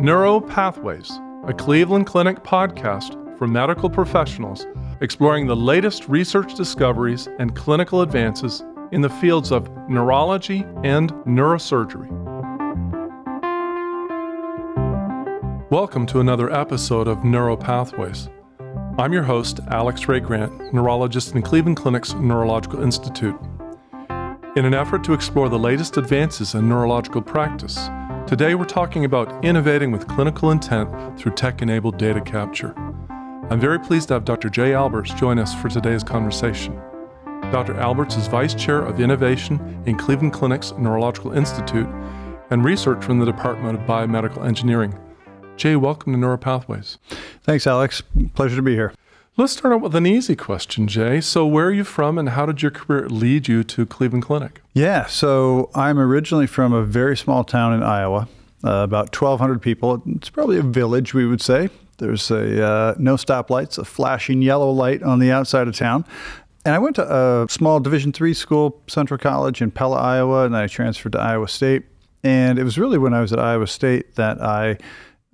Neuro Pathways, a Cleveland Clinic podcast for medical professionals exploring the latest research discoveries and clinical advances in the fields of neurology and neurosurgery. Welcome to another episode of Neuro Pathways. I'm your host, Alex Rae-Grant, neurologist in Cleveland Clinic's Neurological Institute. In an effort to explore the latest advances in neurological practice, today we're talking about innovating with clinical intent through tech enabled data capture. I'm very pleased to have Dr. Jay Alberts join us for today's conversation. Dr. Alberts is Vice Chair of Innovation in Cleveland Clinic's Neurological Institute and research from the Department of Biomedical Engineering. Jay, welcome to Neuropathways. Thanks, Alex. Pleasure to be here. Let's start out with an easy question, Jay. So, where are you from and how did your career lead you to Cleveland Clinic? Yeah, so I'm originally from a very small town in Iowa, uh, about 1,200 people. It's probably a village, we would say. There's a uh, no stoplights, a flashing yellow light on the outside of town. And I went to a small Division three school, Central College in Pella, Iowa, and I transferred to Iowa State. And it was really when I was at Iowa State that I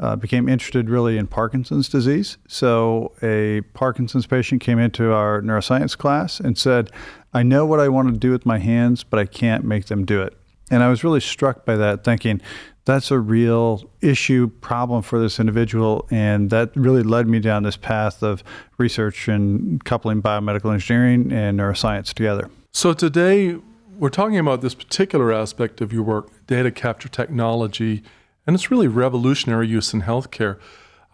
uh, became interested really in Parkinson's disease. So, a Parkinson's patient came into our neuroscience class and said, I know what I want to do with my hands, but I can't make them do it. And I was really struck by that, thinking that's a real issue, problem for this individual. And that really led me down this path of research and coupling biomedical engineering and neuroscience together. So, today we're talking about this particular aspect of your work, data capture technology and it's really revolutionary use in healthcare.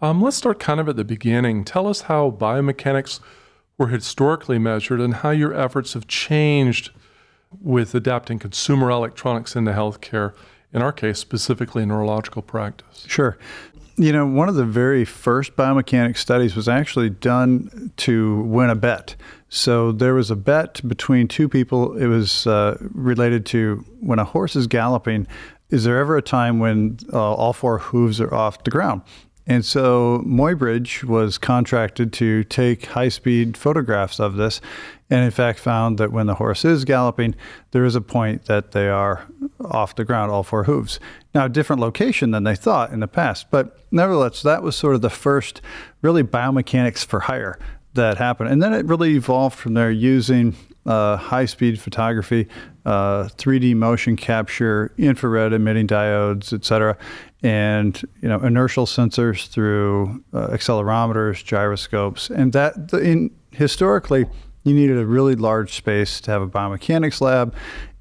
Um, let's start kind of at the beginning. Tell us how biomechanics were historically measured and how your efforts have changed with adapting consumer electronics into healthcare, in our case, specifically neurological practice. Sure. You know, one of the very first biomechanics studies was actually done to win a bet. So there was a bet between two people. It was uh, related to when a horse is galloping, is there ever a time when uh, all four hooves are off the ground? And so Muybridge was contracted to take high speed photographs of this, and in fact found that when the horse is galloping, there is a point that they are off the ground, all four hooves. Now, a different location than they thought in the past, but nevertheless, that was sort of the first really biomechanics for hire that happened. And then it really evolved from there using uh, high speed photography, uh, 3D motion capture, infrared emitting diodes, et cetera, and you know inertial sensors through uh, accelerometers, gyroscopes, and that in, historically you needed a really large space to have a biomechanics lab,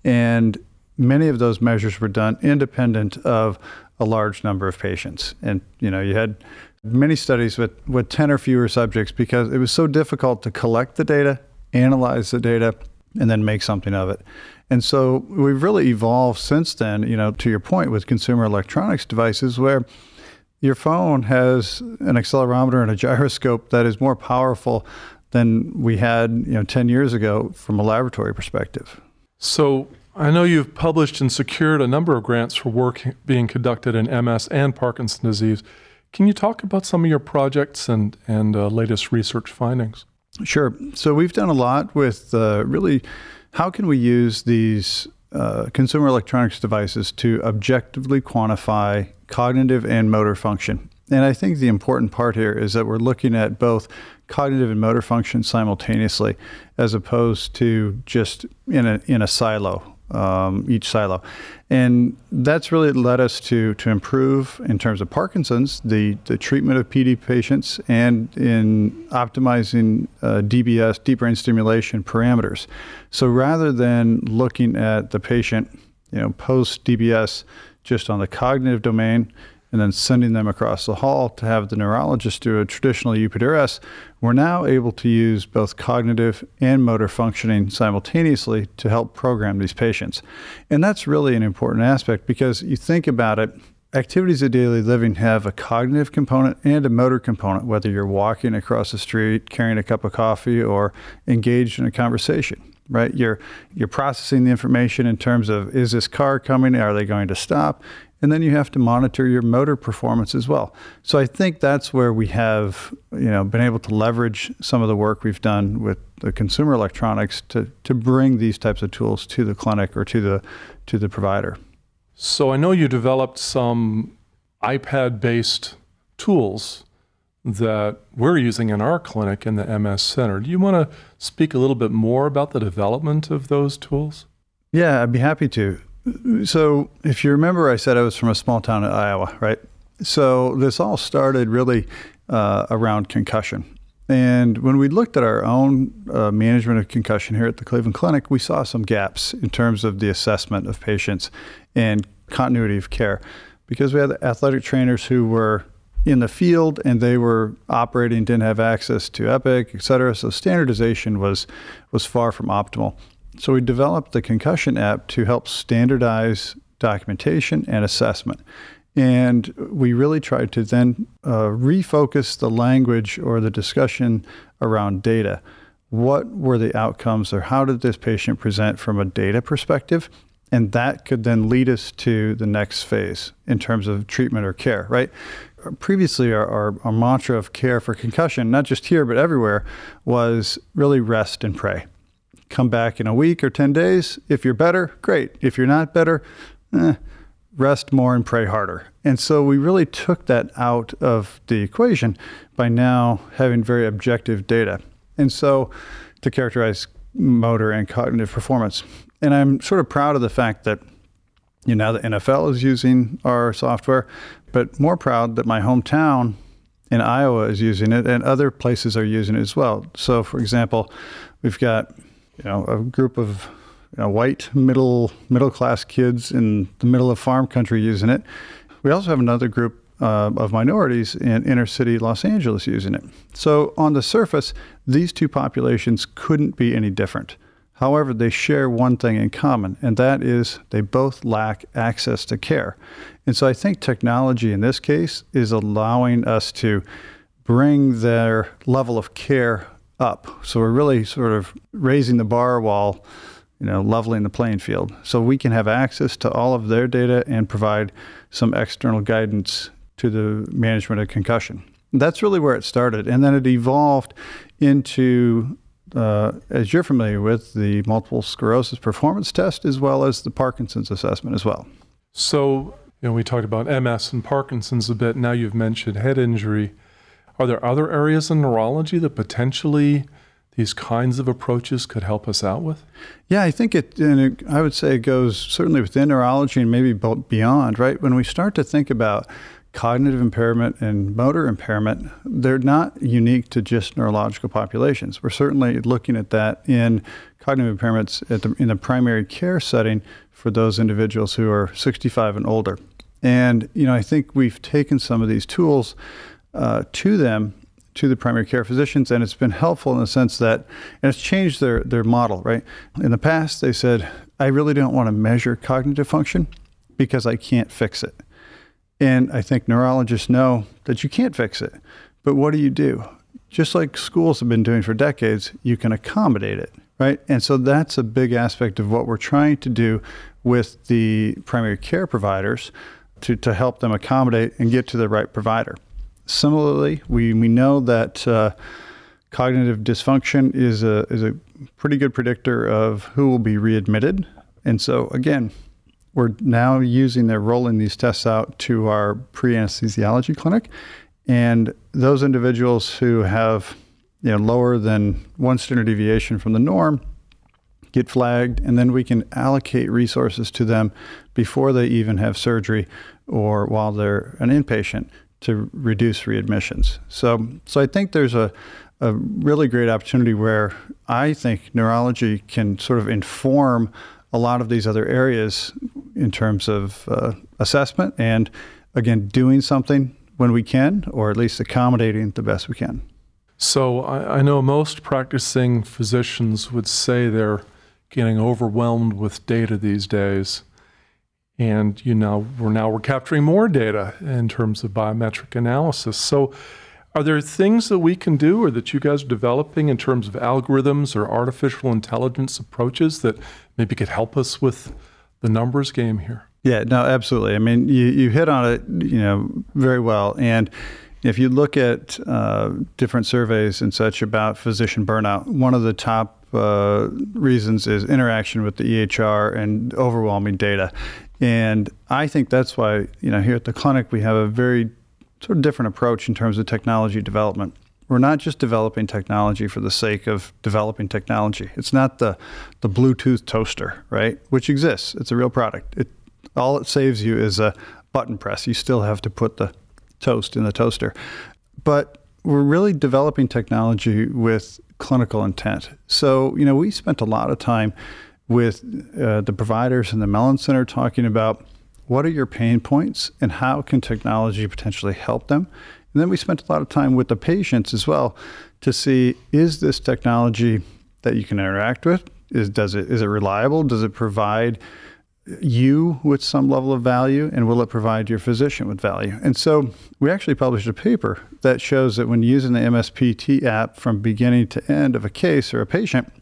and many of those measures were done independent of a large number of patients, and you know you had many studies with, with 10 or fewer subjects because it was so difficult to collect the data analyze the data, and then make something of it. And so we've really evolved since then, you know, to your point with consumer electronics devices where your phone has an accelerometer and a gyroscope that is more powerful than we had, you know, 10 years ago from a laboratory perspective. So I know you've published and secured a number of grants for work being conducted in MS and Parkinson's disease. Can you talk about some of your projects and, and uh, latest research findings? Sure. So we've done a lot with uh, really how can we use these uh, consumer electronics devices to objectively quantify cognitive and motor function. And I think the important part here is that we're looking at both cognitive and motor function simultaneously, as opposed to just in a in a silo um, each silo. And that's really led us to, to improve in terms of Parkinson's, the, the treatment of PD patients, and in optimizing uh, DBS, deep brain stimulation parameters. So rather than looking at the patient, you know, post DBS just on the cognitive domain, and then sending them across the hall to have the neurologist do a traditional UPDRS, we're now able to use both cognitive and motor functioning simultaneously to help program these patients. And that's really an important aspect because you think about it, activities of daily living have a cognitive component and a motor component, whether you're walking across the street, carrying a cup of coffee, or engaged in a conversation right? You're you're processing the information in terms of is this car coming? Are they going to stop? And then you have to monitor your motor performance as well. So I think that's where we have, you know, been able to leverage some of the work we've done with the consumer electronics to to bring these types of tools to the clinic or to the to the provider. So I know you developed some iPad based tools that we're using in our clinic in the MS Center. Do you want to speak a little bit more about the development of those tools? Yeah, I'd be happy to. So, if you remember, I said I was from a small town in Iowa, right? So, this all started really uh, around concussion. And when we looked at our own uh, management of concussion here at the Cleveland Clinic, we saw some gaps in terms of the assessment of patients and continuity of care because we had athletic trainers who were in the field and they were operating, didn't have access to Epic, et cetera. So standardization was was far from optimal. So we developed the concussion app to help standardize documentation and assessment. And we really tried to then uh, refocus the language or the discussion around data. What were the outcomes, or how did this patient present from a data perspective? And that could then lead us to the next phase in terms of treatment or care, right? Previously, our, our, our mantra of care for concussion, not just here, but everywhere, was really rest and pray. Come back in a week or 10 days. If you're better, great. If you're not better, eh, rest more and pray harder. And so we really took that out of the equation by now having very objective data. And so to characterize motor and cognitive performance. And I'm sort of proud of the fact that you know, now the NFL is using our software, but more proud that my hometown in Iowa is using it and other places are using it as well. So, for example, we've got you know a group of you know, white middle middle class kids in the middle of farm country using it. We also have another group uh, of minorities in inner city Los Angeles using it. So on the surface, these two populations couldn't be any different. However, they share one thing in common, and that is they both lack access to care. And so I think technology in this case is allowing us to bring their level of care up. So we're really sort of raising the bar while you know, leveling the playing field. So we can have access to all of their data and provide some external guidance to the management of concussion. That's really where it started. And then it evolved into uh, as you're familiar with, the multiple sclerosis performance test as well as the Parkinson's assessment as well. So, you know, we talked about MS and Parkinson's a bit. Now you've mentioned head injury. Are there other areas in neurology that potentially these kinds of approaches could help us out with? Yeah, I think it, and it, I would say it goes certainly within neurology and maybe beyond, right? When we start to think about cognitive impairment and motor impairment, they're not unique to just neurological populations. We're certainly looking at that in cognitive impairments the, in the primary care setting for those individuals who are 65 and older. And, you know, I think we've taken some of these tools uh, to them, to the primary care physicians, and it's been helpful in the sense that, and it's changed their, their model, right? In the past, they said, I really don't want to measure cognitive function because I can't fix it. And I think neurologists know that you can't fix it. But what do you do? Just like schools have been doing for decades, you can accommodate it, right? And so that's a big aspect of what we're trying to do with the primary care providers to, to help them accommodate and get to the right provider. Similarly, we, we know that uh, cognitive dysfunction is a, is a pretty good predictor of who will be readmitted. And so, again, we're now using, they're rolling these tests out to our pre anesthesiology clinic. And those individuals who have you know, lower than one standard deviation from the norm get flagged, and then we can allocate resources to them before they even have surgery or while they're an inpatient to reduce readmissions. So, so I think there's a, a really great opportunity where I think neurology can sort of inform a lot of these other areas in terms of uh, assessment and, again, doing something when we can, or at least accommodating the best we can. So I, I know most practicing physicians would say they're getting overwhelmed with data these days. And you know, we're now we're capturing more data in terms of biometric analysis. So are there things that we can do or that you guys are developing in terms of algorithms or artificial intelligence approaches that maybe could help us with the numbers game here? Yeah, no, absolutely. I mean, you, you hit on it, you know, very well. And if you look at uh, different surveys and such about physician burnout, one of the top uh, reasons is interaction with the EHR and overwhelming data. And I think that's why, you know, here at the clinic, we have a very sort of different approach in terms of technology development. We're not just developing technology for the sake of developing technology. It's not the, the Bluetooth toaster, right? Which exists. It's a real product. It, all it saves you is a button press. You still have to put the toast in the toaster. But we're really developing technology with clinical intent. So, you know, we spent a lot of time with uh, the providers in the Mellen Center talking about what are your pain points and how can technology potentially help them. And then we spent a lot of time with the patients as well to see is this technology that you can interact with? Is does it is it reliable? Does it provide you with some level of value and will it provide your physician with value? And so we actually published a paper that shows that when using the MSPT app from beginning to end of a case or a patient,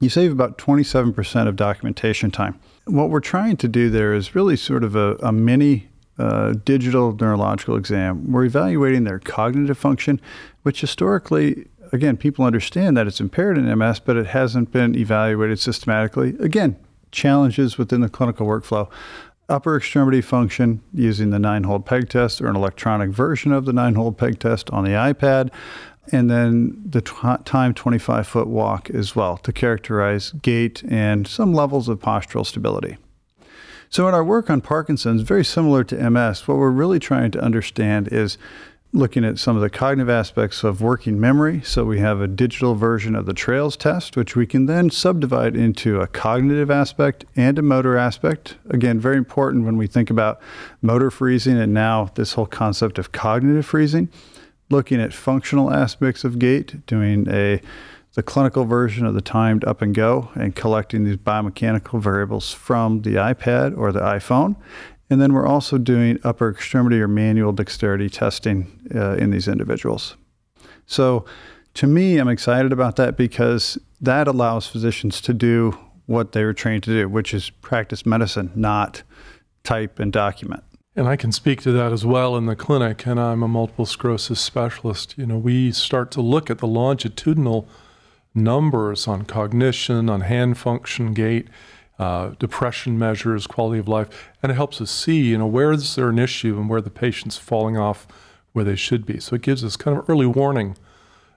you save about 27% of documentation time. What we're trying to do there is really sort of a, a mini uh, digital neurological exam. We're evaluating their cognitive function, which historically, again, people understand that it's impaired in MS, but it hasn't been evaluated systematically. Again, challenges within the clinical workflow. Upper extremity function using the nine hole peg test or an electronic version of the nine hole peg test on the iPad and then the t- time 25 foot walk as well to characterize gait and some levels of postural stability. So, in our work on Parkinson's, very similar to MS, what we're really trying to understand is looking at some of the cognitive aspects of working memory. So, we have a digital version of the TRAILS test, which we can then subdivide into a cognitive aspect and a motor aspect. Again, very important when we think about motor freezing and now this whole concept of cognitive freezing looking at functional aspects of gait, doing a the clinical version of the timed up and go and collecting these biomechanical variables from the iPad or the iPhone. And then we're also doing upper extremity or manual dexterity testing uh, in these individuals. So to me, I'm excited about that because that allows physicians to do what they were trained to do, which is practice medicine, not type and document. And I can speak to that as well in the clinic, and I'm a multiple sclerosis specialist. You know, we start to look at the longitudinal numbers on cognition, on hand function, gait, uh, depression measures, quality of life, and it helps us see, you know, where is there an issue and where the patient's falling off where they should be. So it gives us kind of early warning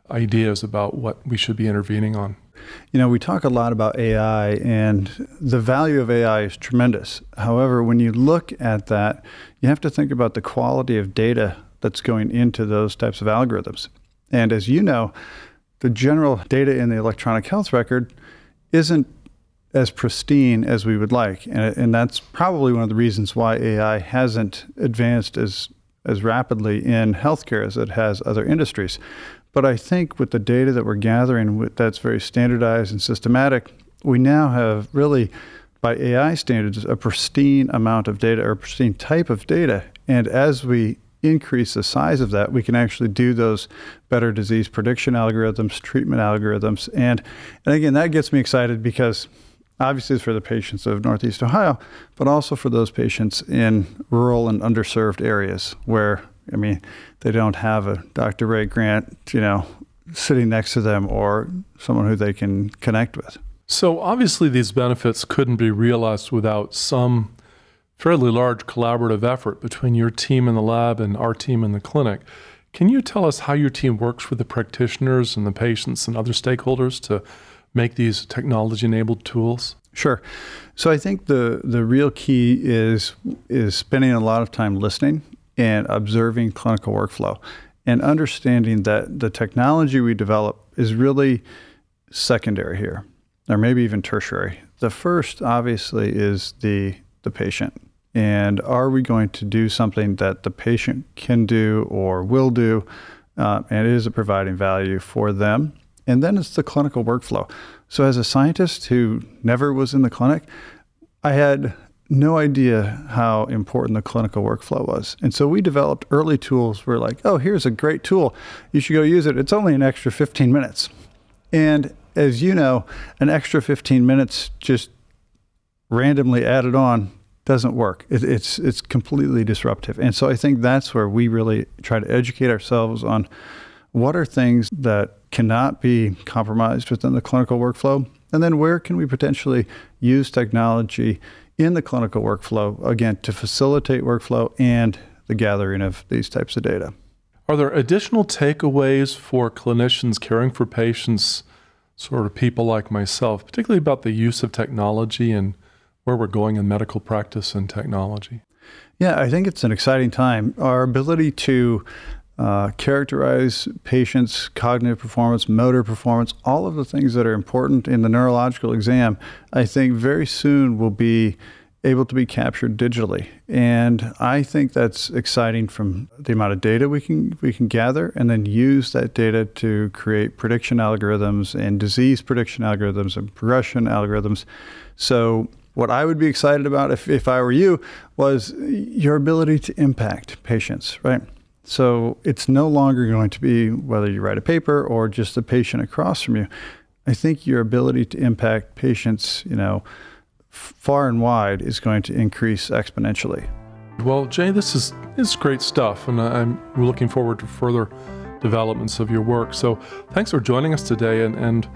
ideas about what we should be intervening on. You know, we talk a lot about AI, and the value of AI is tremendous. However, when you look at that, you have to think about the quality of data that's going into those types of algorithms. And as you know, the general data in the electronic health record isn't as pristine as we would like. And, and that's probably one of the reasons why AI hasn't advanced as, as rapidly in healthcare as it has other industries. But I think with the data that we're gathering that's very standardized and systematic, we now have really, by AI standards, a pristine amount of data or a pristine type of data. And as we increase the size of that, we can actually do those better disease prediction algorithms, treatment algorithms. And, and again, that gets me excited because obviously it's for the patients of Northeast Ohio, but also for those patients in rural and underserved areas where I mean, they don't have a Dr. Rae-Grant, you know, sitting next to them or someone who they can connect with. So obviously, these benefits couldn't be realized without some fairly large collaborative effort between your team in the lab and our team in the clinic. Can you tell us how your team works with the practitioners and the patients and other stakeholders to make these technology enabled tools? Sure. So I think the the real key is is spending a lot of time listening and observing clinical workflow and understanding that the technology we develop is really secondary here, or maybe even tertiary. The first, obviously, is the, the patient. And are we going to do something that the patient can do or will do? Uh, and is it providing value for them? And then it's the clinical workflow. So, as a scientist who never was in the clinic, I had no idea how important the clinical workflow was. And so we developed early tools. We're like, oh, here's a great tool. You should go use it. It's only an extra 15 minutes. And as you know, an extra 15 minutes just randomly added on doesn't work. It, it's it's completely disruptive. And so I think that's where we really try to educate ourselves on what are things that cannot be compromised within the clinical workflow, and then where can we potentially use technology in the clinical workflow, again, to facilitate workflow and the gathering of these types of data. Are there additional takeaways for clinicians caring for patients, sort of people like myself, particularly about the use of technology and where we're going in medical practice and technology? Yeah, I think it's an exciting time. Our ability to uh, characterize patients' cognitive performance, motor performance, all of the things that are important in the neurological exam, I think very soon will be able to be captured digitally. And I think that's exciting from the amount of data we can we can gather and then use that data to create prediction algorithms and disease prediction algorithms and progression algorithms. So what I would be excited about if, if I were you was your ability to impact patients, right? So it's no longer going to be whether you write a paper or just the patient across from you. I think your ability to impact patients, you know, far and wide is going to increase exponentially. Well, Jay, this is is great stuff, and I'm looking forward to further developments of your work. So, thanks for joining us today, and, and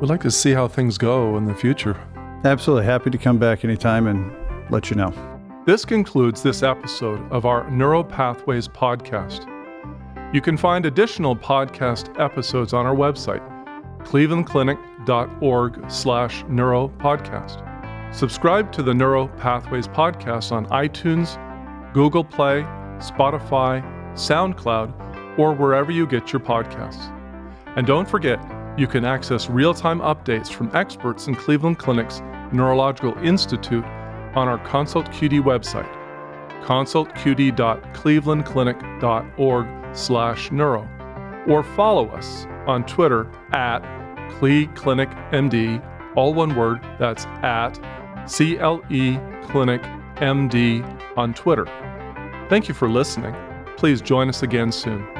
we'd like to see how things go in the future. Absolutely, happy to come back anytime and let you know. This concludes this episode of our Neuropathways podcast. You can find additional podcast episodes on our website, clevelandclinic.org slash neuropodcast. Subscribe to the Neuropathways podcast on iTunes, Google Play, Spotify, SoundCloud, or wherever you get your podcasts. And don't forget, you can access real time updates from experts in Cleveland Clinic's Neurological Institute on our Consult QD website, consultqd.clevelandclinic.org slash neuro, or follow us on Twitter at CleClinicMD, all one word, that's at CLE Clinic MD on Twitter. Thank you for listening. Please join us again soon.